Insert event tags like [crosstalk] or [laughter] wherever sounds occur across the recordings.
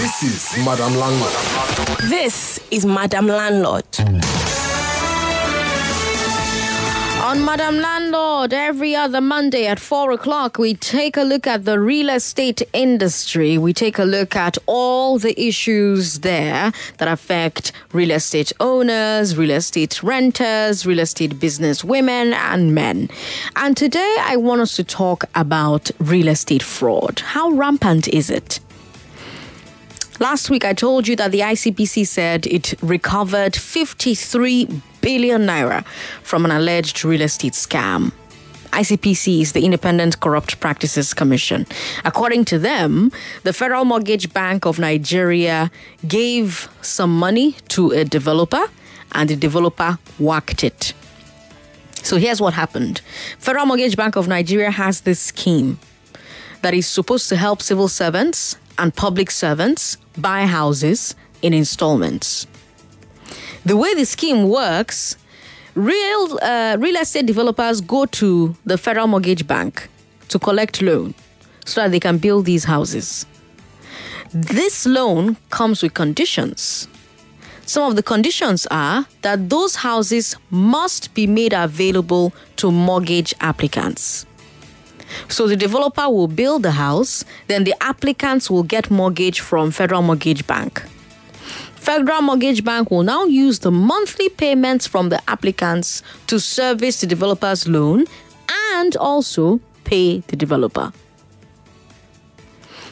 This is Madam Landlord. This is Madam Landlord. On Madam Landlord, every other Monday at 4 o'clock, we take a look at the real estate industry. We take a look at all the issues there that affect real estate owners, real estate renters, real estate business women and men. And today I want us to talk about real estate fraud. How rampant is it? Last week, I told you that the ICPC said it recovered 53 billion naira from an alleged real estate scam. ICPC is the Independent Corrupt Practices Commission. According to them, the Federal Mortgage Bank of Nigeria gave some money to a developer and the developer whacked it. So here's what happened Federal Mortgage Bank of Nigeria has this scheme that is supposed to help civil servants and public servants buy houses in installments. The way the scheme works, real uh, real estate developers go to the Federal Mortgage Bank to collect loan so that they can build these houses. This loan comes with conditions. Some of the conditions are that those houses must be made available to mortgage applicants. So the developer will build the house, then the applicants will get mortgage from Federal Mortgage Bank. Federal Mortgage Bank will now use the monthly payments from the applicants to service the developer's loan and also pay the developer.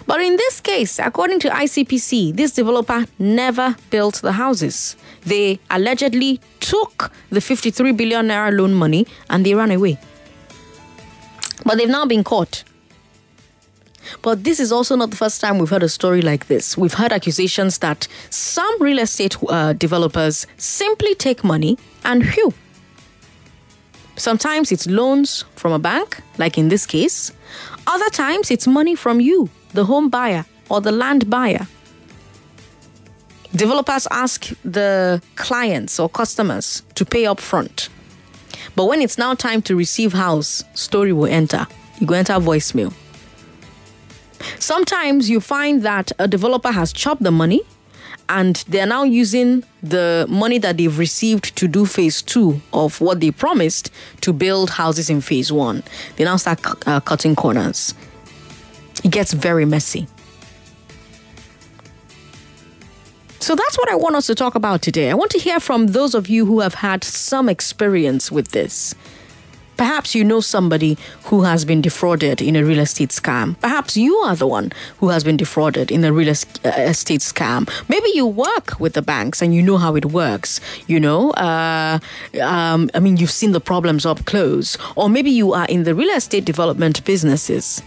But in this case, according to ICPC, this developer never built the houses. They allegedly took the 53 billion naira loan money and they ran away. But they've now been caught. But this is also not the first time we've heard a story like this. We've heard accusations that some real estate uh, developers simply take money and whew. Sometimes it's loans from a bank, like in this case. Other times it's money from you, the home buyer or the land buyer. Developers ask the clients or customers to pay up front. But when it's now time to receive house, story will enter. You go enter voicemail. Sometimes you find that a developer has chopped the money and they're now using the money that they've received to do phase two of what they promised to build houses in phase one. They now start uh, cutting corners. It gets very messy. So that's what I want us to talk about today. I want to hear from those of you who have had some experience with this. Perhaps you know somebody who has been defrauded in a real estate scam. Perhaps you are the one who has been defrauded in a real uh, estate scam. Maybe you work with the banks and you know how it works. You know, uh, um, I mean, you've seen the problems up close. Or maybe you are in the real estate development businesses,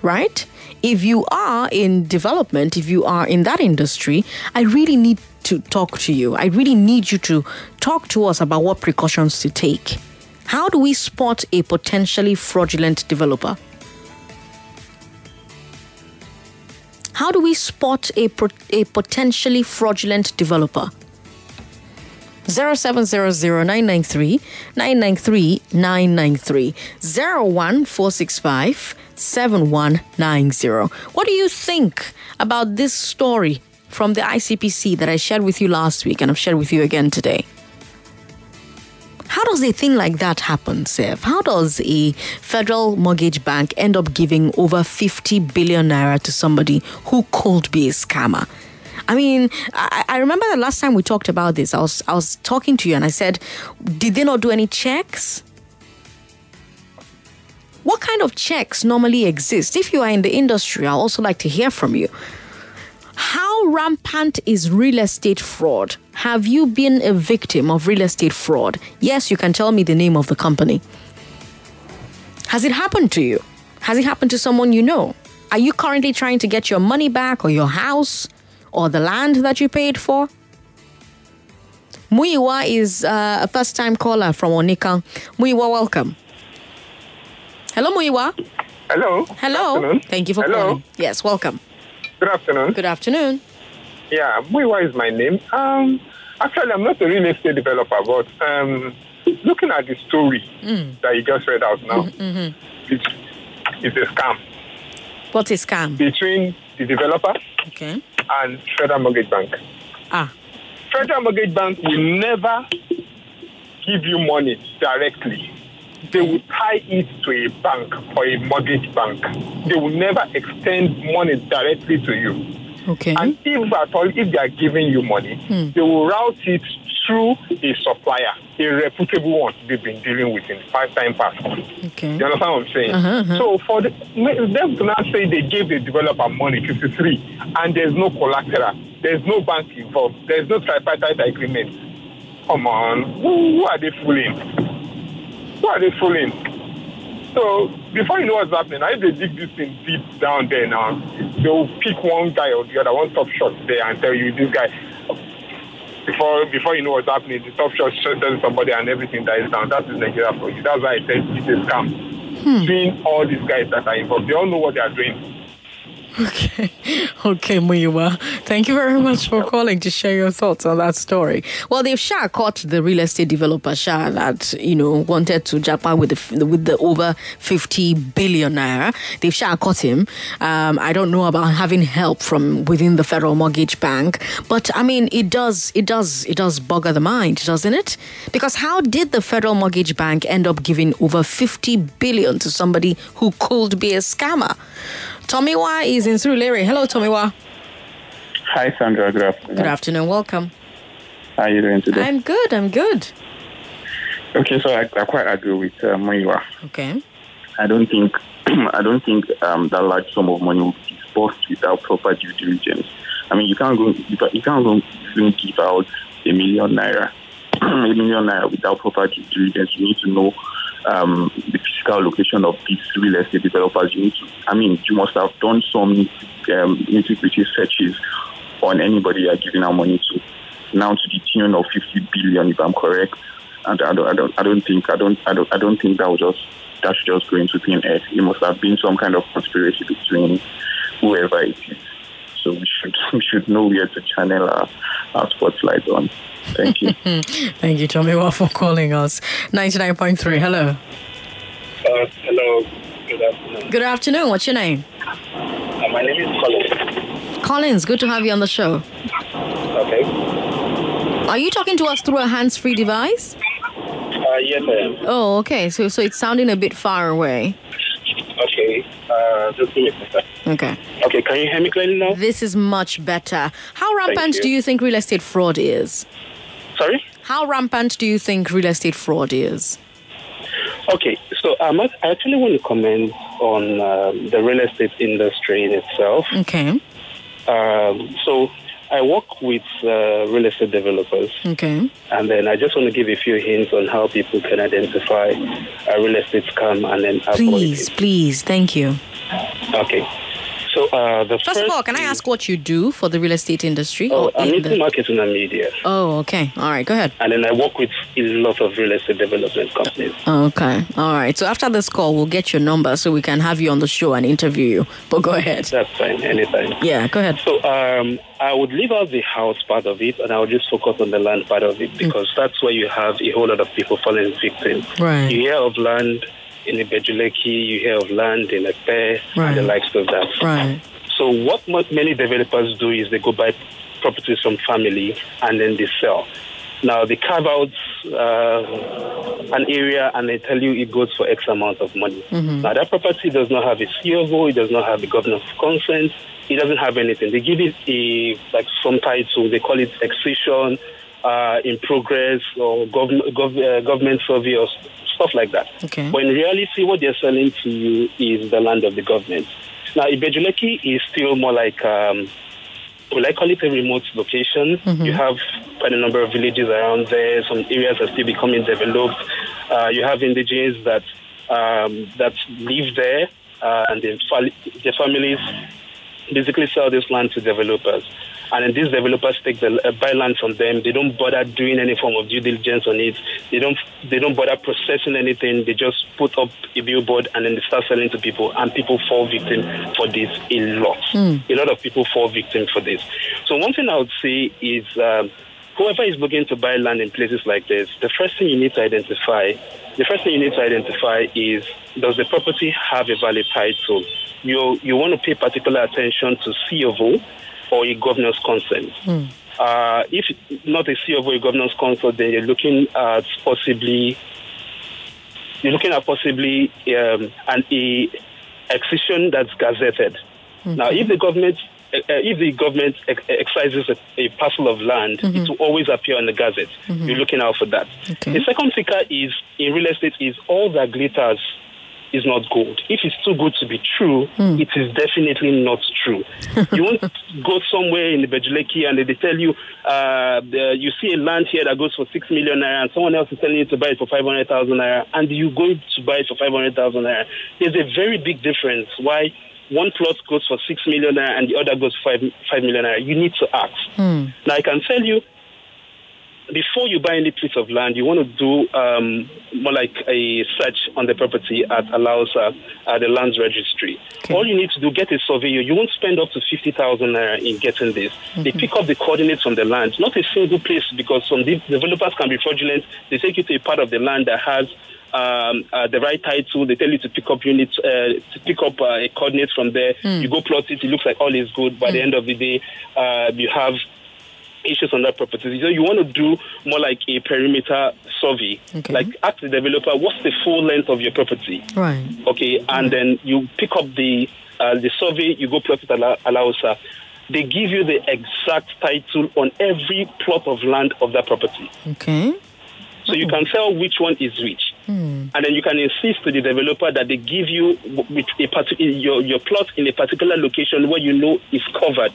right? If you are in development, if you are in that industry, I really need to talk to you. I really need you to talk to us about what precautions to take. How do we spot a potentially fraudulent developer? How do we spot a, a potentially fraudulent developer? 0700 993 993 01465 7190. What do you think about this story from the ICPC that I shared with you last week and I've shared with you again today? How does a thing like that happen, Sev? How does a federal mortgage bank end up giving over 50 billion naira to somebody who could be a scammer? I mean, I, I, remember the last time we talked about this. I was I was talking to you and I said, did they not do any checks? What kind of checks normally exist? If you are in the industry, I'd also like to hear from you. How rampant is real estate fraud? Have you been a victim of real estate fraud? Yes, you can tell me the name of the company. Has it happened to you? Has it happened to someone you know? Are you currently trying to get your money back or your house or the land that you paid for? Muyiwa is uh, a first time caller from Onika. Muyiwa, welcome. Hello, Muyiwa. Hello. Hello. Thank you for Hello. calling. Yes, welcome. Good afternoon. Good afternoon. Yeah, Muyiwa is my name. Um, actually, I'm not a real estate developer, but um, looking at the story Mm. that you just read out now, Mm-hmm. it's, it's a scam What's scam? between the developer Okay. and Federal Mortgage Bank. Ah. Federal Mortgage Bank will never give you money directly. They will tie it to a bank or a mortgage bank. They will never extend money directly to you. Okay. And if at all, if they are giving you money, they will route it through a supplier, a reputable one they've been dealing with in five time past. Okay. You understand what I'm saying? Uh-huh, uh-huh. So for the, them to not say they gave the developer money, 53, and there's no collateral, there's no bank involved, there's no tripartite agreement. Come on, who, who are they fooling? Who are they fooling? So before you know what's happening, if they dig this thing deep down there now, they'll pick one guy or the other, one top shot there, and tell you this guy. Before before you know what's happening, the top shot tells somebody and everything dies down. That is Nigeria for you. That's why I said it's a scam. Between all these guys that are involved, they all know what they are doing. Okay, [laughs] okay, Muyiwa. Thank you very much for calling to share your thoughts on that story. Well, they've sure caught the real estate developer sure that you know wanted to Japan with the with the over fifty billion naira. They've sure caught him. Um, I don't know about having help from within the Federal Mortgage Bank, but I mean, it does, it does, it does bogger the mind, doesn't it? Because how did the Federal Mortgage Bank end up giving over fifty billion to somebody who could be a scammer? Tomiwa is in Surulere. Hello, Tomiwa. Hi, Sandra. Good afternoon. Good afternoon. Welcome. How are you doing today? I'm good. I'm good. Okay, so I, I quite agree with uh. Okay. I don't think [clears throat] I don't think um, that large sum of money will be disbursed without proper due diligence. I mean, you can't go you can't, you can't go even give out a million naira, [clears throat] a million naira without proper due diligence. You need to know um, the physical location of these real estate developers. You need to, I mean, you must have done some um, nitty-gritty searches on anybody you're giving out money to. Now to the tune of 50 billion, if I'm correct. And I don't, I don't, I don't think, I don't, I don't, I don't think that was just that's just going to thin air. It must have been some kind of conspiracy between whoever it is. So we should, [laughs] we should know where to channel our, our spotlight on. Thank you. [laughs] Thank you, Tomiwa, for calling us. 99.3. Hello. Uh, hello, good afternoon. Good afternoon. What's your name? Uh, my name is Colin. Collins. Good to have you on the show. Okay. Are you talking to us through a hands-free device? Uh, yes, I am. Oh, okay. So, so it's sounding a bit far away. Okay. Uh, just give me a second. Okay. Okay, can you hear me clearly now? This is much better. How rampant you. do you think real estate fraud is? Sorry? How rampant do you think real estate fraud is? Okay, so um, I actually want to comment on um, the real estate industry in itself. Okay. Um, so I work with uh, real estate developers, Okay. and then I just want to give a few hints on how people can identify a real estate scam and then avoid Please, it. please. Thank you. Okay. So uh, the First of all, can I ask what you do for the real estate industry? Oh, I'm in the- marketing and media. oh, okay. All right. Go ahead. and then I work with a lot of real estate development companies. Okay. All right. So after this call, we'll get your number so we can have you on the show and interview you. But go ahead. That's fine, anytime. Yeah, go ahead. So um, I would leave out the house part of it, and I would just focus on the land part of it because that's where you have a whole lot of people falling victim. Right. You hear of land in Ibeju-Lekki, you hear of land in Epe, and the likes of that. Right. So what many developers do is they go buy properties from family and then they sell. Now they carve out uh, an area and they tell you it goes for X amount of money. Now that property does not have a C of O, it does not have a governor of consent, it doesn't have anything. They give it a like some title, they call it excision, uh, in progress or gov- gov- uh, government survey or stuff like that. Okay. But in reality, what they're selling to you is the land of the government. Now, Ibeju-Lekki is still more like, um, well, I call it a remote location. You have quite a number of villages around there. Some areas are still becoming developed. Uh, you have indigenous that um, that live there, uh, and their, fa- their families basically sell this land to developers. And then these developers take the uh, buy land from them. They don't bother doing any form of due diligence on it. They don't. They don't bother processing anything. They just put up a billboard and then they start selling to people. And people fall victim for this a lot. A lot of people fall victim for this. So one thing I would say is. Um, Whoever is looking to buy land in places like this, the first thing you need to identify, the first thing you need to identify is does the property have a valid title? You you want to pay particular attention to C of O. or a governor's consent. Uh, if not a C of O, a governor's consent, then you're looking at possibly you're looking at possibly um, an a excision that's gazetted. Now, if the government uh, if the government ex- excises a, a parcel of land, it will always appear on the gazette. You're looking out for that. Okay. The second ticker is in real estate is all that glitters is not gold. If it's too good to be true, it is definitely not true. you won't [laughs] go somewhere in the Bejuleki and they tell you uh, the, you see a land here that goes for six million naira, and someone else is telling you to buy it for five hundred thousand naira, and you go to buy it for five hundred thousand naira. There's a very big difference. Why? One plot goes for six million naira and the other goes for five five million naira. You need to ask. Now I can tell you before you buy any piece of land, you want to do um, more like a search on the property at Alausa, at the lands registry. Okay. All you need to do, get a surveyor. You won't spend up to 50,000 naira in getting this. They pick up the coordinates from the land, not a single place, because some de- developers can be fraudulent. They take you to a part of the land that has um, uh, the right title. They tell you to pick up units, uh, to pick up uh, a coordinate from there. You go plot it. It looks like all is good. By the end of the day, uh, you have issues on that property. So you want to do more like a perimeter survey. Okay. Like ask the developer, what's the full length of your property? Right. Okay, and then you pick up the uh, the survey. You go plot it Ala- Alausa. They give you the exact title on every plot of land of that property. Okay. So you can tell which one is which. And then you can insist to the developer that they give you with a partic- your, your plot in a particular location where you know is covered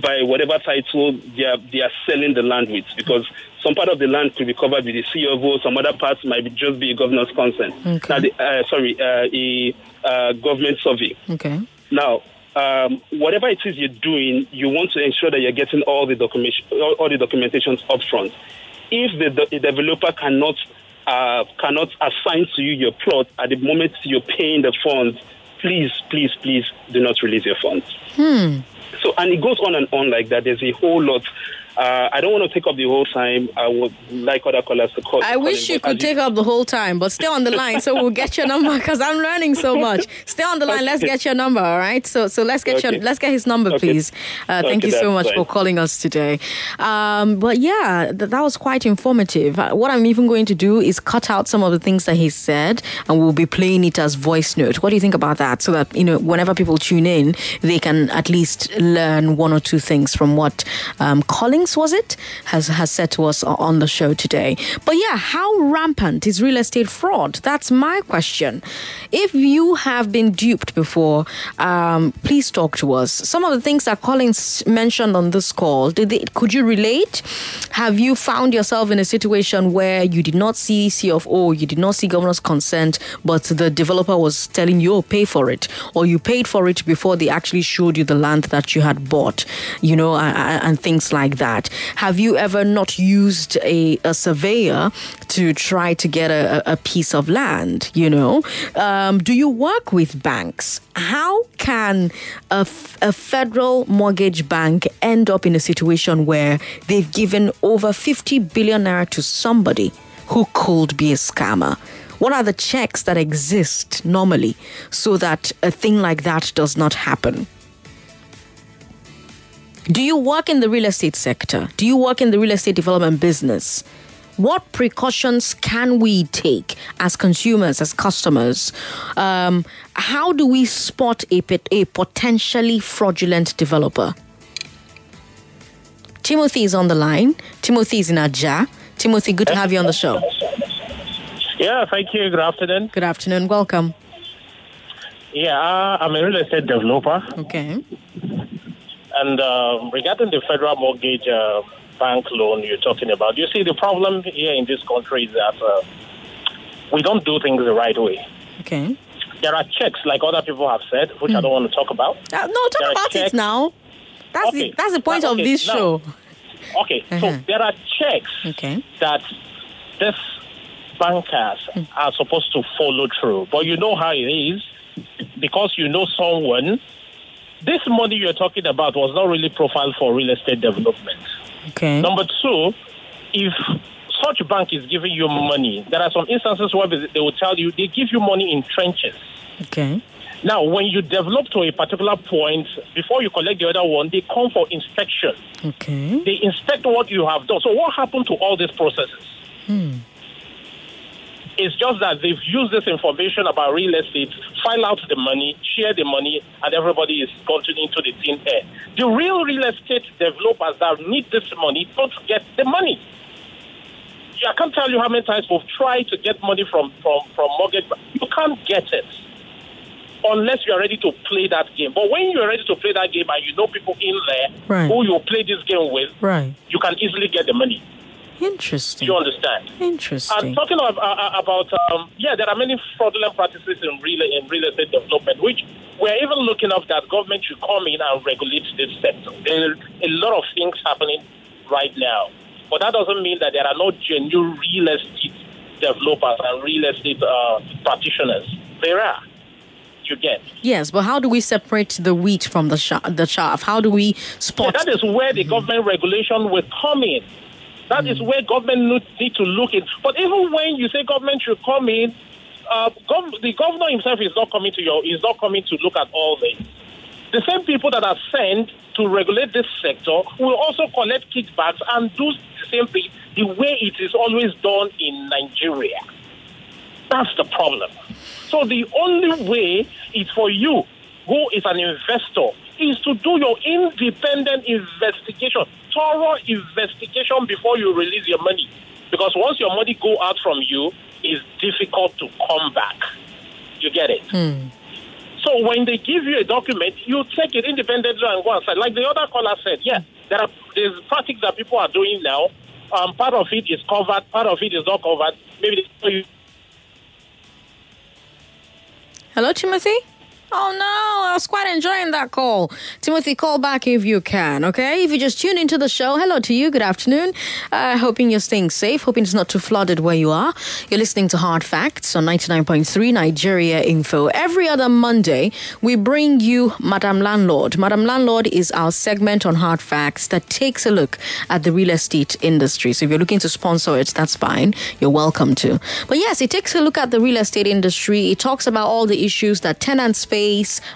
by whatever title they are, they are selling the land with. Because some part of the land could be covered with the C of O, some other parts might be just be a governor's consent. Okay. Now, the, uh, sorry, uh, a uh, government survey. Okay. Now, um, whatever it is you're doing, you want to ensure that you're getting all the documentation, all, all the documentations up front. If the, the developer cannot uh, cannot assign to you your plot at the moment you're paying the funds, please, please, please do not release your funds. So, and it goes on and on like that. There's a whole lot. Uh, I don't want to take up the whole time. I would like other callers to call. I wish you could take up the whole time, but stay on the line so we'll get your number because I'm learning so much. Stay on the line. Let's get your number, all right? So, so let's get your let's get his number, Okay. please. Uh, thank Okay, you so much fine. for calling us today. Um, but yeah, th- that was quite informative. Uh, what I'm even going to do is cut out some of the things that he said, and we'll be playing it as voice note. What do you think about that? So that you know, whenever people tune in, they can at least learn one or two things from what um, Was it has has said to us on the show today. But yeah, how rampant is real estate fraud? That's my question. If you have been duped before, um, please talk to us. Some of the things that Collins mentioned on this call, did they, could you relate? Have you found yourself in a situation where you did not see C of O, you did not see governor's consent, but the developer was telling you, oh, pay for it, or you paid for it before they actually showed you the land that you had bought, you know, and, and things like that? Have you ever not used a, a surveyor to try to get a, a a piece of land, you know? Um, do you work with banks? How can a, f- a federal mortgage bank end up in a situation where they've given over 50 billion naira to somebody who could be a scammer? What are the checks that exist normally so that a thing like that does not happen? Do you work in the real estate sector? Do you work in the real estate development business? What precautions can we take as consumers, as customers? Um, how do we spot a, a potentially fraudulent developer? Timothy is on the line. Timothy is in Aja. Timothy, good to have you on the show. Yeah, thank you. Good afternoon. Good afternoon. Welcome. Yeah, uh, I'm a real estate developer. Okay. And uh, regarding the federal mortgage uh, bank loan you're talking about, you see, the problem here in this country is that uh, we don't do things the right way. Okay. There are checks, like other people have said, which I don't want to talk about. Uh, no, talk are about it now. That's Okay. the that's the point Uh, of this now- show. Okay, Uh-huh. so there are checks Okay. that these bankers are supposed to follow through. But you know how it is because you know someone. This money you're talking about was not really profiled for real estate development. Okay. Number two, if such bank is giving you money, there are some instances where they will tell you they give you money in trenches. Okay. Now, when you develop to a particular point, before you collect the other one, they come for inspection. Okay. They inspect what you have done. So, what happened to all these processes? Hmm. It's just that they've used this information about real estate, file out the money, share the money, and everybody is continuing into the thin air. The real real estate developers that need this money don't get the money. I can't tell you how many times we've tried to get money from, from, from mortgage. You can't get it unless you are ready to play that game. But when you are ready to play that game and you know people in there Right. who you play this game with, Right. you can easily get the money. Do Interesting. you understand? Interesting. I'm talking about, uh, about um, yeah, there are many fraudulent practices in real in real estate development, which we're even looking up that government should come in and regulate this sector. There are a lot of things happening right now, but that doesn't mean that there are no genuine real estate developers and real estate uh, practitioners. There are. You get. Yes, but how do we separate the wheat from the sh- the chaff? How do we Yeah, spot? that is where the government regulation will come in. That is where government need to look in. But even when you say government should come in, uh, gov- the governor himself is not coming to your is not coming to look at all this. The same people that are sent to regulate this sector will also collect kickbacks and do the same thing the way it is always done in Nigeria. That's the problem. So the only way is for you, who is an investor, is to do your independent investigation, thorough investigation before you release your money. Because once your money go out from you, it's difficult to come back. You get it? So when they give you a document, you take it independently and go outside. Like the other caller said, yeah, there are there's practices that people are doing now. Um, part of it is covered, part of it is not covered. Maybe they tell you Hello, Timothy. Oh no, I was quite enjoying that call. Timothy, call back if you can, okay? If you just tune into the show, hello to you, good afternoon. Uh, hoping you're staying safe, hoping it's not too flooded where you are. You're listening to Hard Facts on 99.3 Nigeria Info. Every other Monday, we bring you Madam Landlord. Madam Landlord is our segment on Hard Facts that takes a look at the real estate industry. So if you're looking to sponsor it, that's fine. You're welcome to. But yes, it takes a look at the real estate industry. It talks about all the issues that tenants face,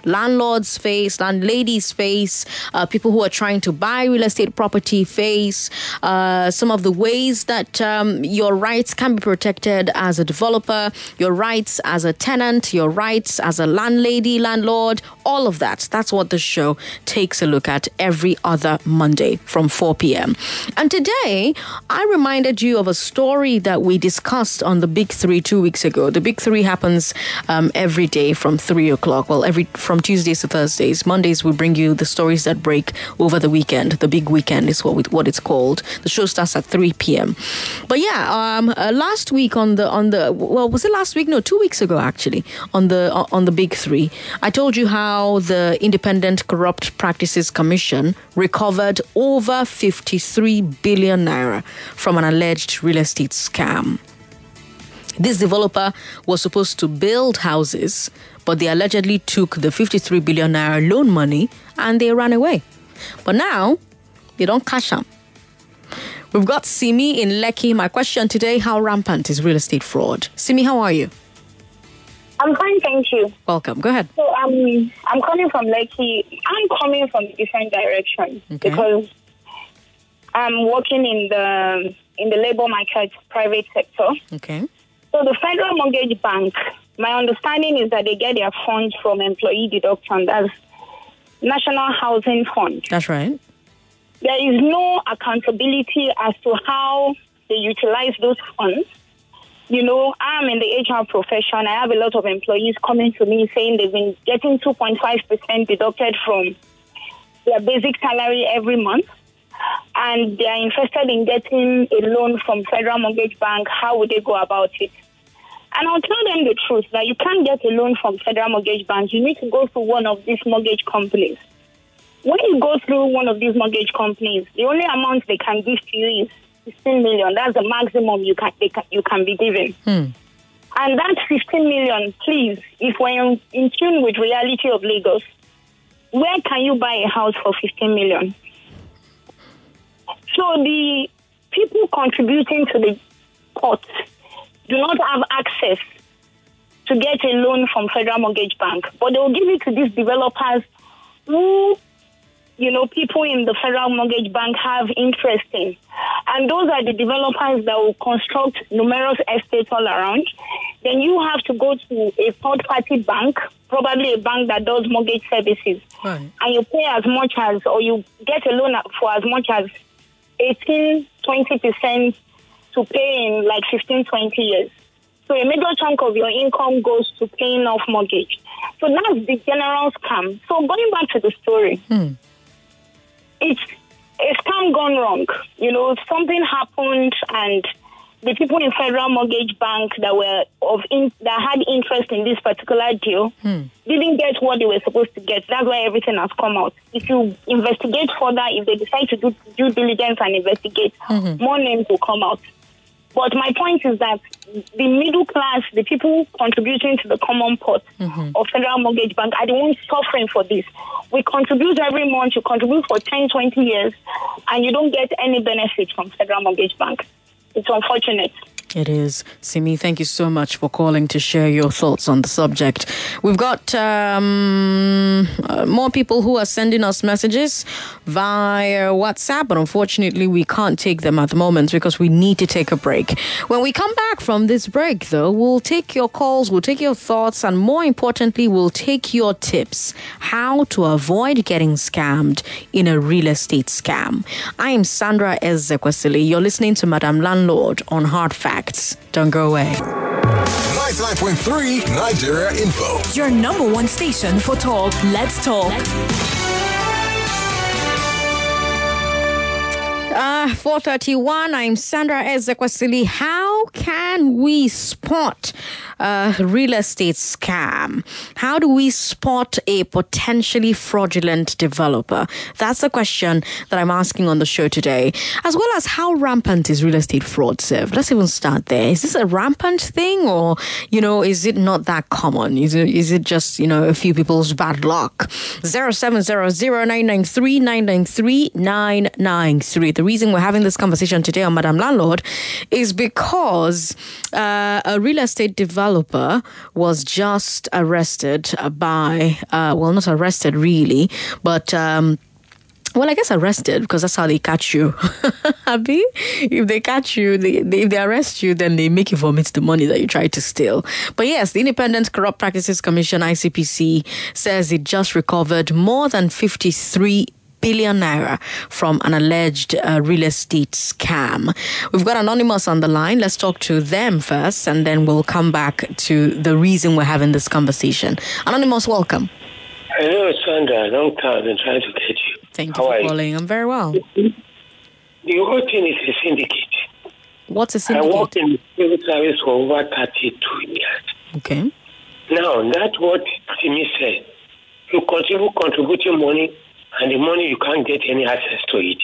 landlords face, landladies face, uh, people who are trying to buy real estate property face, uh, some of the ways that um, your rights can be protected as a developer, your rights as a tenant, your rights as a landlady, landlord, all of that. That's what the show takes a look at every other Monday from 4 p.m. And today, I reminded you of a story that we discussed on the Big Three two weeks ago. The Big Three happens um, every day from 3 o'clock. Well, every from Tuesdays to Thursdays. Mondays, we bring you the stories that break over the weekend. The Big Weekend is what, we, what it's called. The show starts at 3 p.m. But yeah, um, uh, last week on the on the well, was it last week? No, two weeks ago actually on the on the Big Three. I told you how the Independent Corrupt Practices Commission recovered over 53 billion naira from an alleged real estate scam. This developer was supposed to build houses, but they allegedly took the 53 billion naira loan money and they ran away. But now, they don't cash them. We've got Simi in Lekki. My question today how rampant is real estate fraud? Simi, how are you? I'm fine, thank you. Welcome. Go ahead. So um, I'm coming from Lekki. I'm coming from a different direction Okay. because I'm working in the in the labor market private sector. Okay. So the Federal Mortgage Bank, my understanding is that they get their funds from employee deduction. That's National Housing Fund. That's right. There is no accountability as to how they utilize those funds. You know, I'm in the HR profession. I have a lot of employees coming to me saying they've been getting 2.5% deducted from their basic salary every month. And they are interested in getting a loan from Federal Mortgage Bank. How would they go about it? And I'll tell them the truth that you can't get a loan from Federal Mortgage Bank. You need to go through one of these mortgage companies. When you go through one of these mortgage companies, the only amount they can give to you is 15 million. That's the maximum you can, they can you can be given. Hmm. And that 15 million, please, if we're in, in tune with reality of Lagos, where can you buy a house for 15 million? So the people contributing to the pot do not have access to get a loan from Federal Mortgage Bank, but they will give it to these developers who, you know, people in the Federal Mortgage Bank have interest in. And those are the developers that will construct numerous estates all around. Then you have to go to a third party bank, probably a bank that does mortgage services. Right. And you pay as much as, or you get a loan for as much as 18, 20% to pay in like 15, 20 years. So a major chunk of your income goes to paying off mortgage. So that's the general scam. So going back to the story, hmm. it's a scam gone wrong. You know, something happened and the people in Federal Mortgage Bank that were of in, that had interest in this particular deal hmm. didn't get what they were supposed to get. That's why everything has come out. If you investigate further, if they decide to do due diligence and investigate, hmm. more names will come out. But my point is that the middle class, the people contributing to the common pot mm-hmm. of Federal Mortgage Bank, are the ones suffering for this. We contribute every month, you contribute for 10, 20 years, and you don't get any benefit from Federal Mortgage Bank. It's unfortunate. It is. Simi, thank you so much for calling to share your thoughts on the subject. We've got um, uh, more people who are sending us messages via WhatsApp, but unfortunately, we can't take them at the moment because we need to take a break. When we come back from this break, though, we'll take your calls, we'll take your thoughts, and more importantly, we'll take your tips how to avoid getting scammed in a real estate scam. I am Sandra Ezekwesili. You're listening to Madame Landlord on Hard Facts. Don't go away. 99.3 Nigeria Info. Your number one station for talk. Let's talk. Uh, 431, I'm Sandra Ezekwesili. How can we spot a real estate scam? How do we spot a potentially fraudulent developer? That's the question that I'm asking on the show today. As well as how rampant is real estate fraud, Sev? Let's even start there. Is this a rampant thing or, you know, is it not that common? Is it, is it just, you know, a few people's bad luck? 0700-993-993-993. The reason we're having this conversation today on Madame Landlord is because uh, a real estate developer was just arrested by, uh, well, not arrested really, but. Um, well, I guess arrested because that's how they catch you. [laughs] Abby, if they catch you, they, they, if they arrest you, then they make you vomit the money that you tried to steal. But yes, the Independent Corrupt Practices Commission (ICPC) says it just recovered more than fifty-three billion naira from an alleged uh, real estate scam. We've got Anonymous on the line. Let's talk to them first, and then we'll come back to the reason we're having this conversation. Anonymous, welcome. Hello, Sandra. Long time I've been trying to get you. Thank you How are for you? calling. I'm very well. The whole thing is a syndicate. What's a syndicate? I worked in the civil service for over 32 years. Okay. Now, that's what Timmy said. You continue contributing money, and the money you can't get any access to it.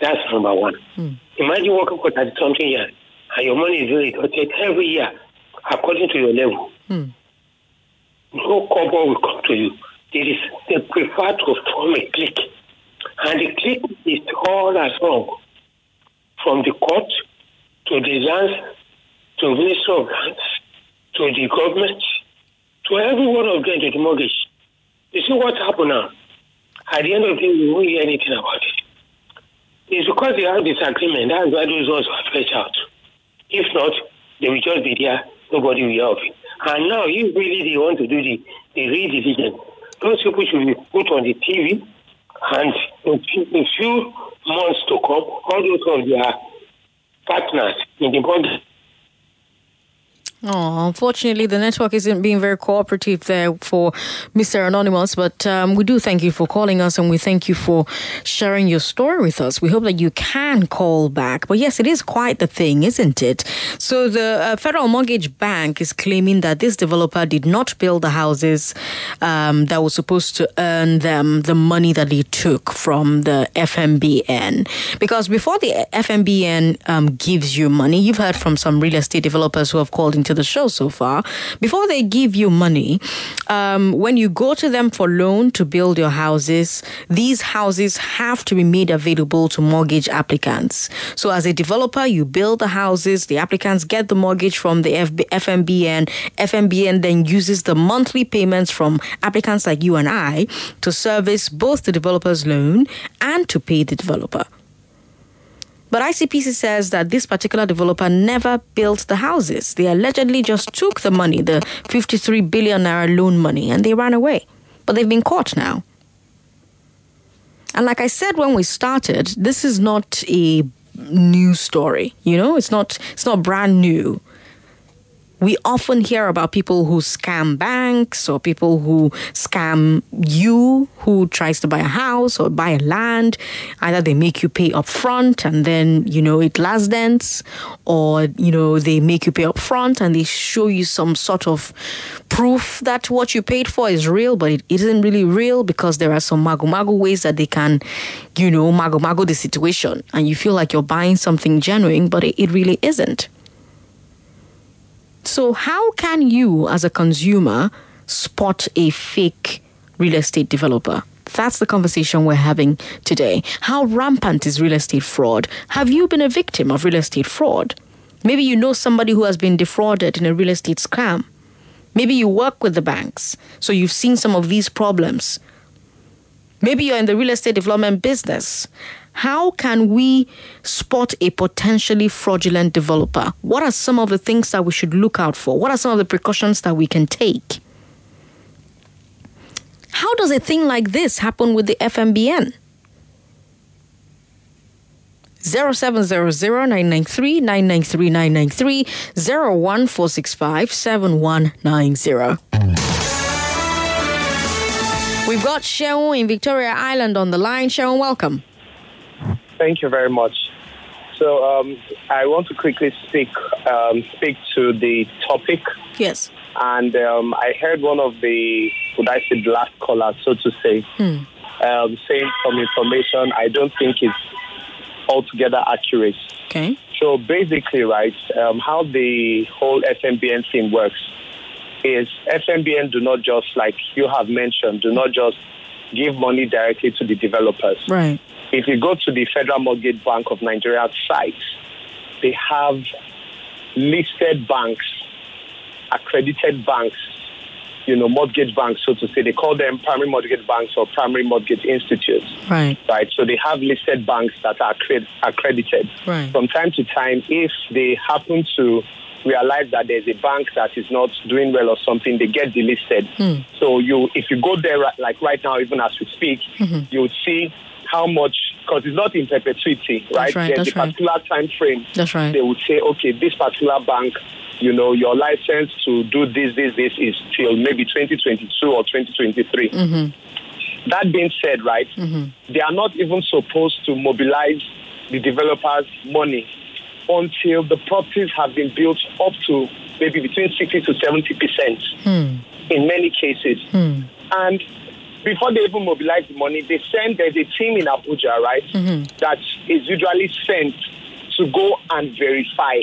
That's number one. Hmm. Imagine working for 30 something years, and your money is deducted every year according to your level. Hmm. No cover will come to you. It is they prefer to form a clique. And the clique is all as wrong. From the court to the lands, to Minister of Lands, to the government, to every one of them to the mortgage. You see what happened now? At the end of the day, we won't hear anything about it. It's because they have disagreement. That's why those ones were fetched out. If not, they will just be there. Nobody will of it. And now, if really they want to do the, the real those people should be put on the TV and in in few months to come, all those of their partners in the bond Oh, unfortunately, the network isn't being very cooperative there for Mr. Anonymous, but um, we do thank you for calling us and we thank you for sharing your story with us. We hope that you can call back. But yes, it is quite the thing, isn't it? So the uh, Federal Mortgage Bank is claiming that this developer did not build the houses um, that was supposed to earn them the money that he took from the FMBN. Because before the FMBN um, gives you money, you've heard from some real estate developers who have called into to the show so far, before they give you money, um, when you go to them for loan to build your houses, these houses have to be made available to mortgage applicants. So as a developer, you build the houses, the applicants get the mortgage from the FB, FMBN, FMBN then uses the monthly payments from applicants like you and I to service both the developer's loan and to pay the developer. But ICPC says that this particular developer never built the houses. They allegedly just took the money, the 53 billion naira loan money, and they ran away. But they've been caught now. And like I said when we started, this is not a new story. You know, it's not it's not brand new we often hear about people who scam banks or people who scam you who tries to buy a house or buy a land. Either they make you pay up front and then you know it last dance or you know they make you pay up front and they show you some sort of proof that what you paid for is real but it isn't really real because there are some mago mago ways that they can you know mago mago the situation. And you feel like you're buying something genuine but it, it really isn't so, how can you, as a consumer, spot a fake real estate developer? That's the conversation we're having today. How rampant is real estate fraud? Have you been a victim of real estate fraud? Maybe you know somebody who has been defrauded in a real estate scam. Maybe you work with the banks, so you've seen some of these problems. Maybe you're in the real estate development business how can we spot a potentially fraudulent developer? What are some of the things that we should look out for? What are some of the precautions that we can take? How does a thing like this happen with the FMBN? 0700-993-993-993 01465-7190. We've got Sharon in Victoria Island on the line. Sharon, welcome. Thank you very much. So um, I want to quickly speak um, speak to the topic. Yes. And um, I heard one of the, would I say, the last caller, so to say. Um, saying some information I don't think is altogether accurate. Okay. So basically, right, um, how the whole FMBN thing works is FMBN do not just, like you have mentioned, do not just give money directly to the developers. Right. If you go to the Federal Mortgage Bank of Nigeria site, they have listed banks, accredited banks, you know, mortgage banks, so to say. They call them primary mortgage banks or primary mortgage institutes. Right. Right. So they have listed banks that are accredited. Right. From time to time, if they happen to realize that there's a bank that is not doing well or something, they get delisted. Hmm. So you, if you go there, like right now, even as we speak, mm-hmm. you would see how much because it's not in perpetuity, right? That's right There's a particular right. time frame. That's right. They would say, okay, this particular bank, you know, your license to do this, this, this is till maybe 2022 or 2023. Mm-hmm. That being said, right, mm-hmm. they are not even supposed to mobilize the developers' money until the properties have been built up to maybe between 60 to 70 percent hmm. in many cases. Hmm. And before they even mobilize the money, they send, there's a team in Abuja, right, mm-hmm. that is usually sent to go and verify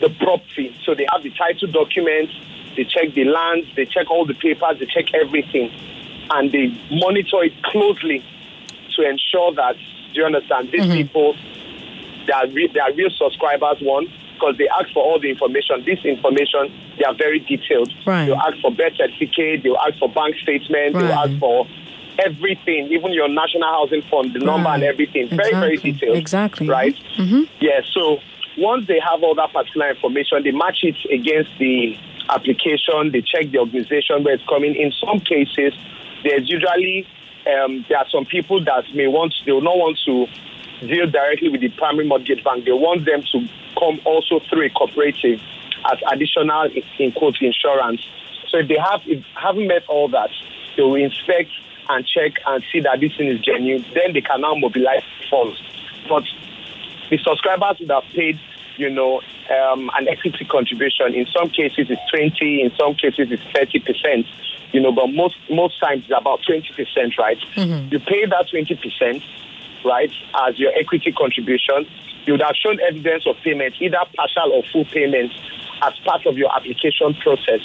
the property. So they have the title documents, they check the lands, they check all the papers, they check everything, and they monitor it closely to ensure that, do you understand, these mm-hmm. people, they are, re- they are real subscribers, one, because they ask for all the information. This information, they are very detailed. Right. They'll ask for birth certificate, they'll ask for bank statement, Right. they'll ask for everything, even your national housing fund, the number and Right. everything. Very, very detailed. Exactly. Right? Mm-hmm. Yeah, so once they have all that particular information, they match it against the application, they check the organization where it's coming. In some cases, there's usually um, there are some people that may want they will not want to deal directly with the primary mortgage bank. They want them to come also through a cooperative as additional in quote insurance. So if they have if haven't met all that, they will inspect and check and see that this thing is genuine. Then they can now mobilize funds. But the subscribers would have paid, you know, um, an equity contribution. In some cases, it's 20. In some cases, it's 30 percent. You know, but most most times it's about 20 percent, right? Mm-hmm. You pay that 20 percent, right, as your equity contribution. You would have shown evidence of payment, either partial or full payment, as part of your application process.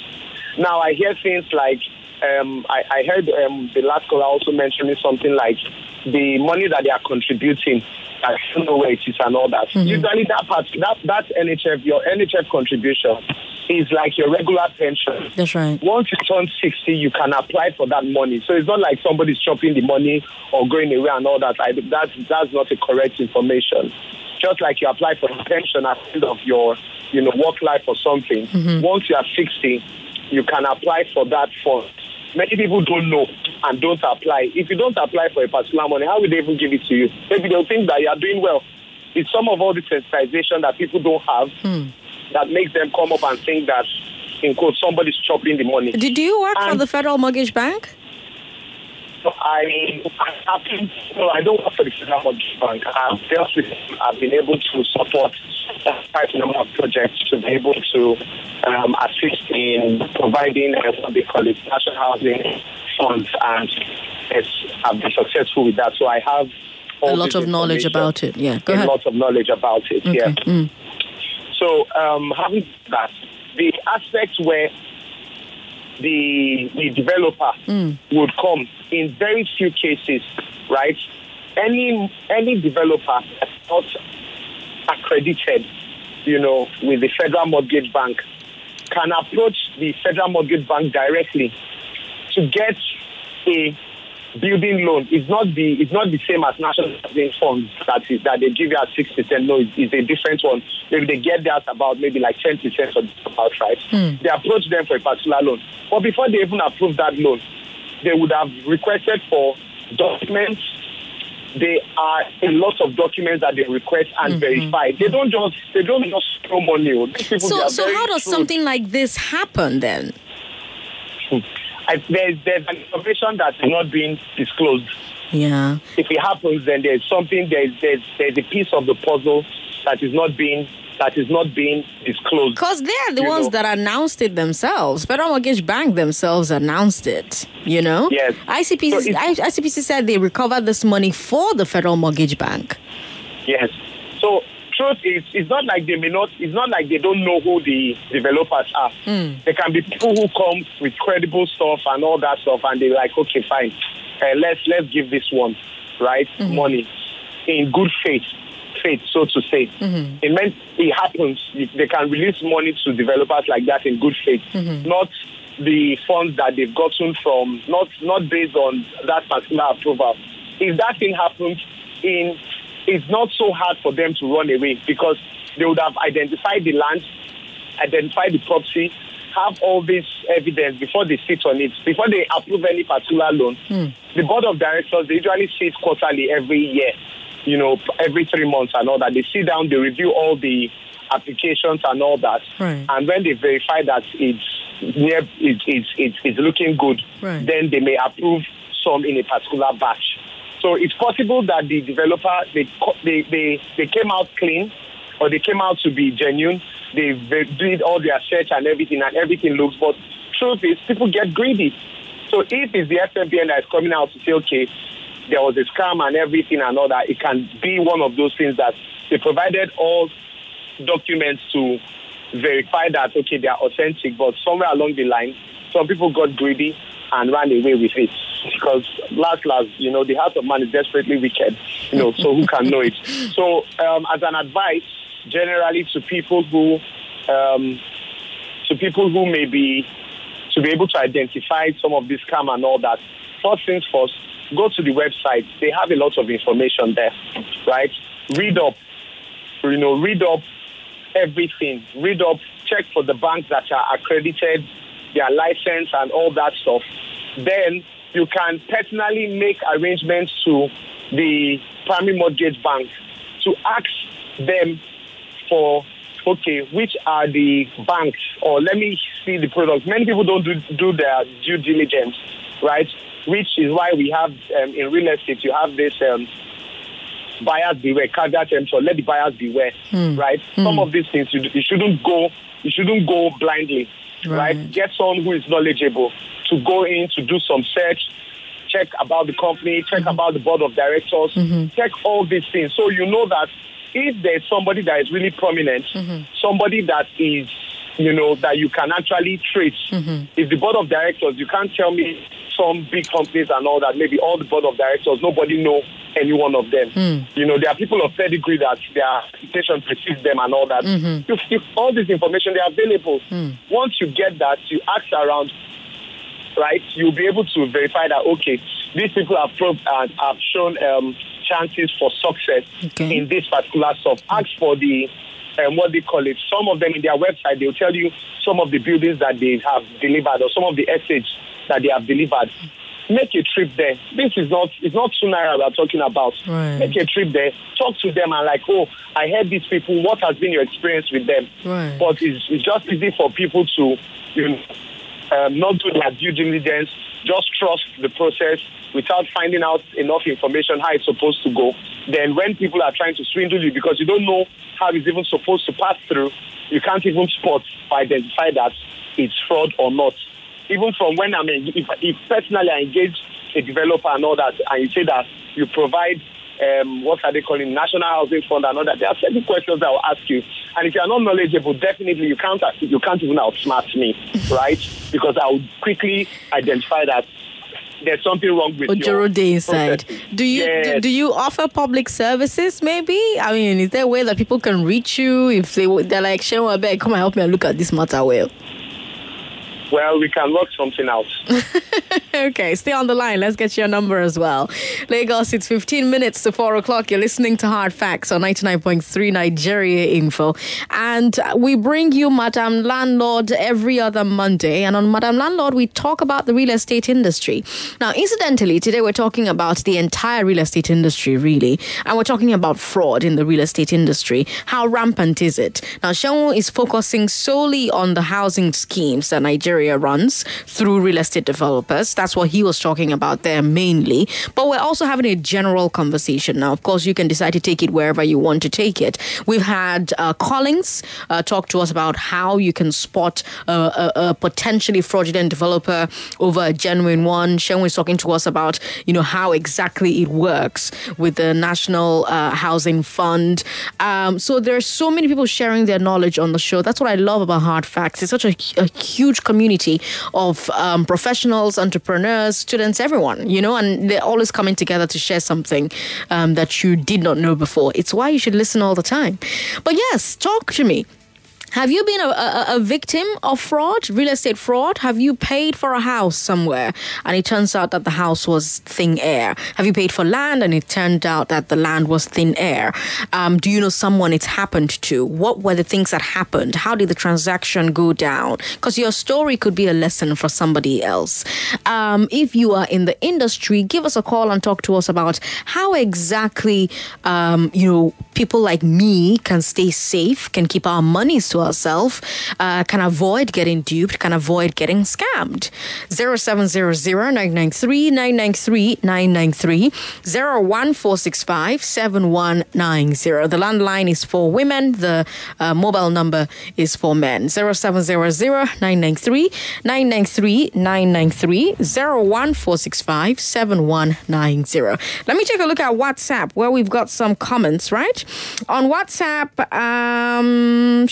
Now, I hear things like, um, I, I, heard um, the last caller also mentioning something like the money that they are contributing. I don't know where it is and all that. Mm-hmm. Usually, that part, that that NHF, your NHF contribution is like your regular pension. That's right. Once you turn 60, you can apply for that money. So it's not like somebody's chopping the money or going away and all that. I, that's, that's not a correct information. Just like you apply for a pension at the end of your you know, work life or something, mm-hmm. once you are 60, you can apply for that fund. Many people don't know and don't apply. If you don't apply for a particular money, how will they even give it to you? Maybe they'll think that you are doing well. It's some of all the sensitization that people don't have mm that makes them come up and think that, in quote, somebody's chopping the money. Did you work and for the Federal Mortgage Bank? I, I no, I don't work for the Federal Mortgage Bank. I've dealt with, I've been able to support quite a number of projects to be able to um, assist in providing uh, what they call it, national housing funds, and it's, I've been successful with that. So I have a lot of knowledge about it. Yeah, go a ahead. lot of knowledge about it. Okay. Yeah. Mm. So um, having that, the aspect where the the developer mm. would come in very few cases, right? Any any developer that's not accredited, you know, with the Federal Mortgage Bank can approach the Federal Mortgage Bank directly to get a building loan is not the it's not the same as national housing funds that is that they give you at six percent. No, it's, it's, a different one. Maybe they get that about maybe like ten percent or about right. Mm. They approach them for a particular loan, but before they even approve that loan, they would have requested for documents. There are a lot of documents that they request and mm-hmm. verify. They don't just they don't just throw money. People, so so how does true. something like this happen then? I, there's, there's an information that is not being disclosed. Yeah. If it happens, then there's something, there's, there's, there's a piece of the puzzle that is not being that is not being disclosed. Because they're the ones know. that announced it themselves. Federal Mortgage Bank themselves announced it, you know? Yes. ICPC, so ICPC said they recovered this money for the Federal Mortgage Bank. Yes. So truth is, it's not like they may not, it's not like they don't know who the developers are. Mm. There can be people who come with credible stuff and all that stuff, and they're like, okay, fine, uh, let's let's give this one, right, mm-hmm. money in good faith, faith, so to say. Mm-hmm. It meant it happens. They can release money to developers like that in good faith, mm-hmm. not the funds that they've gotten from, not not based on that particular approval. If that thing happens in it's not so hard for them to run away because they would have identified the land, identified the property, have all this evidence before they sit on it, before they approve any particular loan. Mm. The board of directors, they usually sit quarterly every year, you know, every three months and all that. They sit down, they review all the applications and all that. Right. And when they verify that it's near, it, it's, it's, it's looking good, right. then they may approve some in a particular batch. So it's possible that the developer they they they, they came out clean, or they came out to be genuine. They, did all their search and everything, and everything looks. But truth is, people get greedy. So if it's the FMBN that is coming out to say, okay, there was a scam and everything and all that, it can be one of those things that they provided all documents to verify that okay they are authentic, but somewhere along the line, some people got greedy and ran away with it. Because last, last, you know, the heart of man is desperately wicked, you know, so who can know it? So, um, as an advice, generally to people who, um, to people who may be, to be able to identify some of this scam and all that, first things first, go to the website. They have a lot of information there, right? Read up, you know, read up everything. Read up, check for the banks that are accredited their license and all that stuff, then you can personally make arrangements to the primary mortgage bank to ask them for okay, which are the banks or let me see the products. Many people don't do, do their due diligence, right? Which is why we have um, in real estate you have this um, buyers beware, caveat emptor, let the buyers beware, mm. right? Mm. Some of these things you, you shouldn't go you shouldn't go blindly right. right? Get someone who is knowledgeable to go in to do some search, check about the company, check mm-hmm. about the board of directors, mm-hmm. check all these things. So you know that if there's somebody that is really prominent, mm-hmm. somebody that is you know, that you can actually trace. If the board of directors, you can't tell me some big companies and all that, maybe all the board of directors, nobody know any one of them. You know, there are people of pedigree that their application precedes them and all that. If, if all this information, they're available. Once you get that, you ask around, right, you'll be able to verify that, okay, these people have, proved, uh, have shown um, chances for success in this particular stuff. Ask for the, um, what they call it, some of them in their website, they'll tell you some of the buildings that they have delivered or some of the estates that they have delivered. Make a trip there. This is not, it's not two naira we're talking about. Right. Make a trip there. Talk to them and like, oh, I heard these people. What has been your experience with them? Right. But it's, it's just easy for people to, you know, um, not do their due diligence, just trust the process without finding out enough information how it's supposed to go. Then when people are trying to swindle you because you don't know how it's even supposed to pass through, you can't even spot or identify that it's fraud or not. Even from when I mean, if, if personally I engage a developer and all that, and you say that you provide um, what are they calling national housing fund and all that. There are certain questions I will ask you, and if you are not knowledgeable, definitely you can't you can't even outsmart me, [laughs] right? Because I will quickly identify that there's something wrong with your Ojoro Day inside. processing. Do you do, Yes. do you offer public services? Maybe I mean, is there a way that people can reach you if they they're like, Shewa, beg, come and help me and look at this matter well. Well, we can work something out. [laughs] okay, stay on the line. Let's get your number as well. Lagos, it's 15 minutes to 4 o'clock. You're listening to Hard Facts on 99.3 Nigeria Info. And we bring you Madam Landlord every other Monday. And on Madam Landlord, we talk about the real estate industry. Now, incidentally, today we're talking about the entire real estate industry, really. And we're talking about fraud in the real estate industry. How rampant is it? Now, Sean is focusing solely on the housing schemes that Nigeria runs through real estate developers. That's what he was talking about there mainly. But we're also having a general conversation. Now, of course, you can decide to take it wherever you want to take it. We've had uh, Collins uh, talk to us about how you can spot a, a, potentially fraudulent developer over a genuine one. Sean was talking to us about, you know, how exactly it works with the National uh, Housing Fund. Um, so there are so many people sharing their knowledge on the show. That's what I love about Hard Facts. It's such a, a huge community of um, professionals, entrepreneurs, students, everyone, you know, and they're always coming together to share something um, that you did not know before. It's why you should listen all the time. But yes, talk to me. Have you been a, a, a victim of fraud, real estate fraud? Have you paid for a house somewhere and it turns out that the house was thin air? Have you paid for land and it turned out that the land was thin air? Um, do you know someone it's happened to? What were the things that happened? How did the transaction go down? Because your story could be a lesson for somebody else. Um, if you are in the industry, give us a call and talk to us about how exactly, um, you know, people like me can stay safe, can keep our monies to ourselves, uh, can avoid getting duped, can avoid getting scammed. 0700-993-993-993, 01465-7190. The landline is for women, the uh, mobile number is for men. 0700-993-993-993, 01465-7190. Let me take a look at WhatsApp where we've got some comments, right? On WhatsApp, um,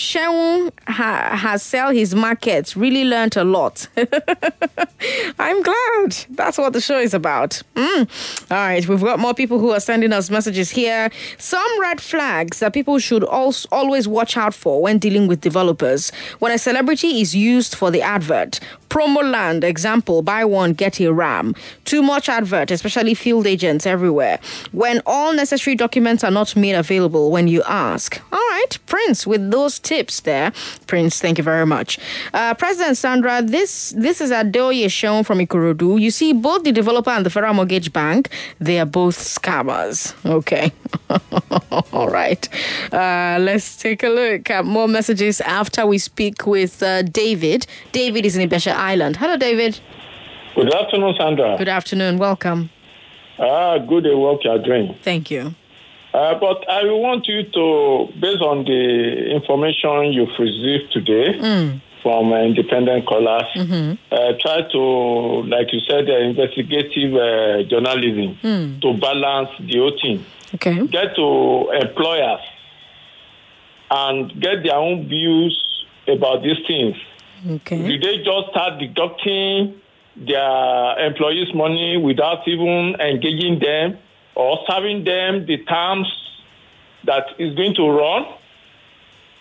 Ha- has sell his market, really learned a lot. [laughs] I'm glad. That's what the show is about. Mm. All right, we've got more people who are sending us messages here. Some red flags that people should also always watch out for when dealing with developers. When a celebrity is used for the advert, promo land, example, buy one, get a RAM. Too much advert, especially field agents everywhere. When all necessary documents are not made available when you ask. All right, Prince, with those tips there. Prince, thank you very much. Uh, President Sandra, this this is Adoye shown from Ikorodu. You see, both the developer and the Federal Mortgage Bank, they are both scammers. Okay. [laughs] All right. Uh, let's take a look at more messages after we speak with uh, David. David is in Ibesha Island. Hello, David. Good afternoon, Sandra. Good afternoon. Welcome. Ah, good work you are doing. Thank you. Uh, but I want you to, based on the information you've received today Mm. from uh, independent callers, Mm-hmm. uh, try to, like you said, uh, investigative uh, journalism Mm. to balance the whole thing. Okay. Get to employers and get their own views about these things. Okay. Did they just start deducting their employees' money without even engaging them or serving them the terms that is going to run?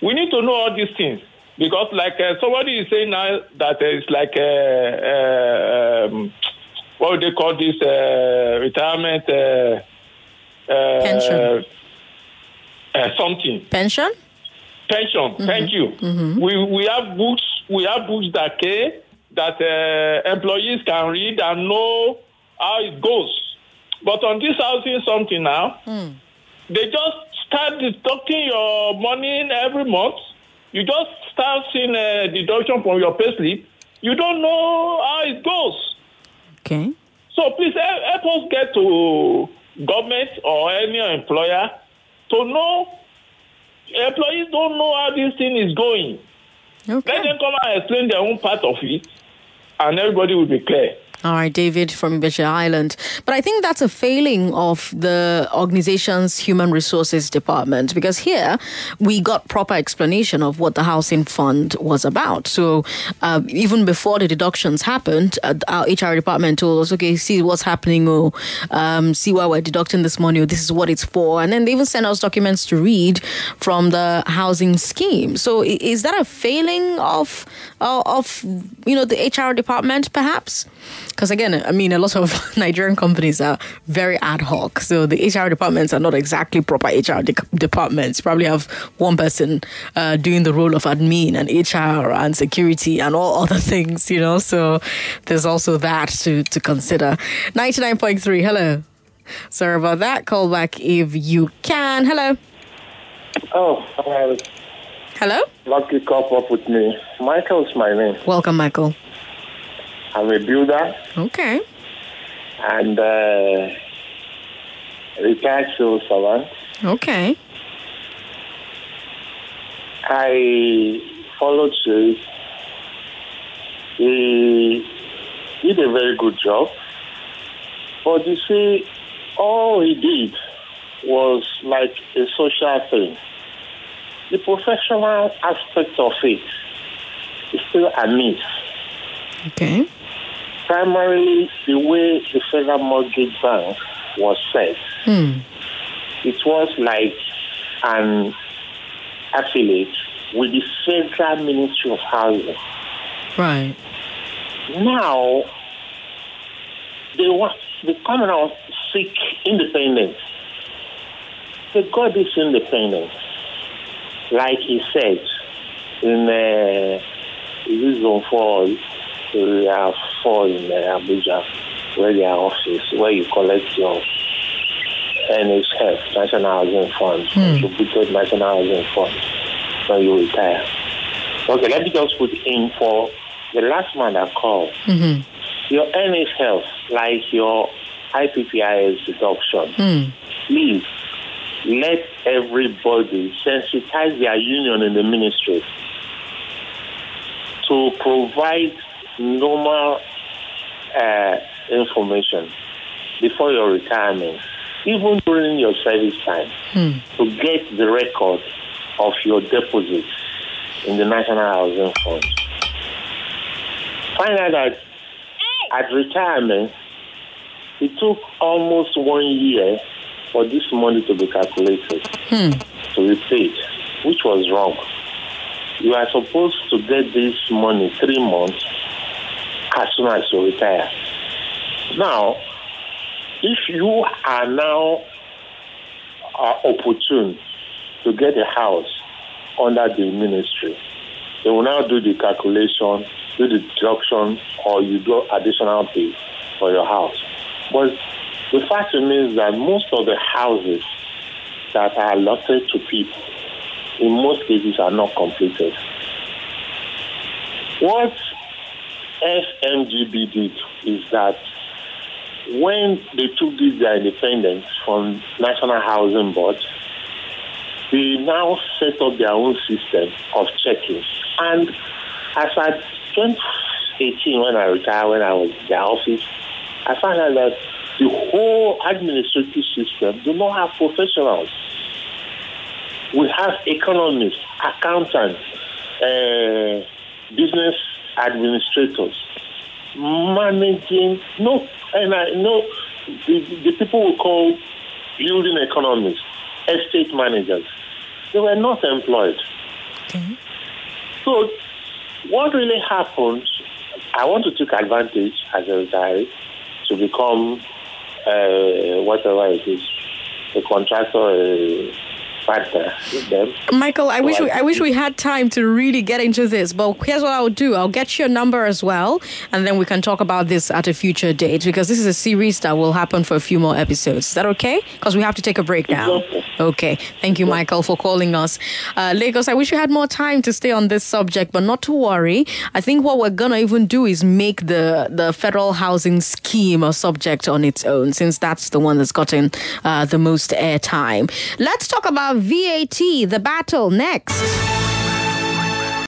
We need to know all these things because, like uh, somebody is saying now, that it's like uh, um, what would they call this uh, retirement uh, uh, Pension. Uh, something Pension? pension. Thank you. We we have books. We have books that care that uh, employees can read and know how it goes. But on this housing something now, they just start deducting your money every month. You just start seeing a deduction from your payslip. You don't know how it goes. Okay. So please help, help us get to government or any employer to know. Employees don't know how this thing is going. Okay. Let them come and explain their own part of it, and everybody will be clear. All right, David from Ibeche Island. But I think that's a failing of the organization's human resources department because here we got proper explanation of what the housing fund was about. So uh, even before the deductions happened, uh, our HR department told us, okay, see what's happening, oh, um, see why we're deducting this money, oh, this is what it's for. And then they even sent us documents to read from the housing scheme. So is that a failing of, of you know, the HR department perhaps? Because again, I mean, a lot of [laughs] Nigerian companies are very ad hoc. So the HR departments are not exactly proper HR de- departments. Probably have one person uh, doing the role of admin and HR and security and all other [laughs] things, you know. So there's also that to, to consider. 99.3, hello. Sorry about that. Call back if you can. Hello. Oh, well, Hello. lucky cop up with me. Michael's my name. Welcome, Michael. I'm a builder Okay. and uh, retired civil servant. Okay. I followed suit. He did a very good job. But you see, all he did was like a social thing. The professional aspect of it is still a miss. Okay. Primarily, the way the Federal Mortgage Bank was set, Hmm. it was like an affiliate with the Federal Ministry of Housing. Right. Now, they want come out seek independence. They got this independence, like he said in uh, zone four, area four in uh, Abuja, where their office, where you collect your NHF, National Housing Fund, contributed National Housing Fund, when you retire. Okay, let me just put in for the last man that called Mm-hmm. your NHF, like your IPPIS deduction, Hmm. please let everybody sensitize their union in the ministry to provide normal uh, information before your retirement, even during your service time, Hmm. to get the record of your deposits in the National Housing Fund. Find out that at retirement, it took almost one year for this money to be calculated, Hmm. to be paid, which was wrong. You are supposed to get this money three months as soon as you retire. Now, if you are now uh, opportune to get a house under the ministry, they will now do the calculation, do the deduction, or you do additional pay for your house. But the fact remains that most of the houses that are allotted to people, in most cases, are not completed. What FMGB did is that when they took this their independence from National Housing Board, they now set up their own system of checking. And as at 2018, when I retired, when I was in the office, I found out that the whole administrative system do not have professionals. We have economists, accountants, uh, business administrators managing no, and I know the, the people we call building economists, estate managers. They were not employed. So, what really happened? I want to take advantage as a retiree to become uh, whatever it is, a contractor, a with them. Michael, I So wish we, I wish we had time to really get into this, but here's what I'll do. I'll get your number as well, and then we can talk about this at a future date because this is a series that will happen for a few more episodes. Is that okay? Because we have to take a break now. Okay. Thank you, Michael, for calling us. Uh, Lagos, I wish we had more time to stay on this subject, but not to worry. I think what we're gonna even do is make the the federal housing scheme a subject on its own, since that's the one that's gotten uh, the most airtime. Let's talk about VAT, the battle next.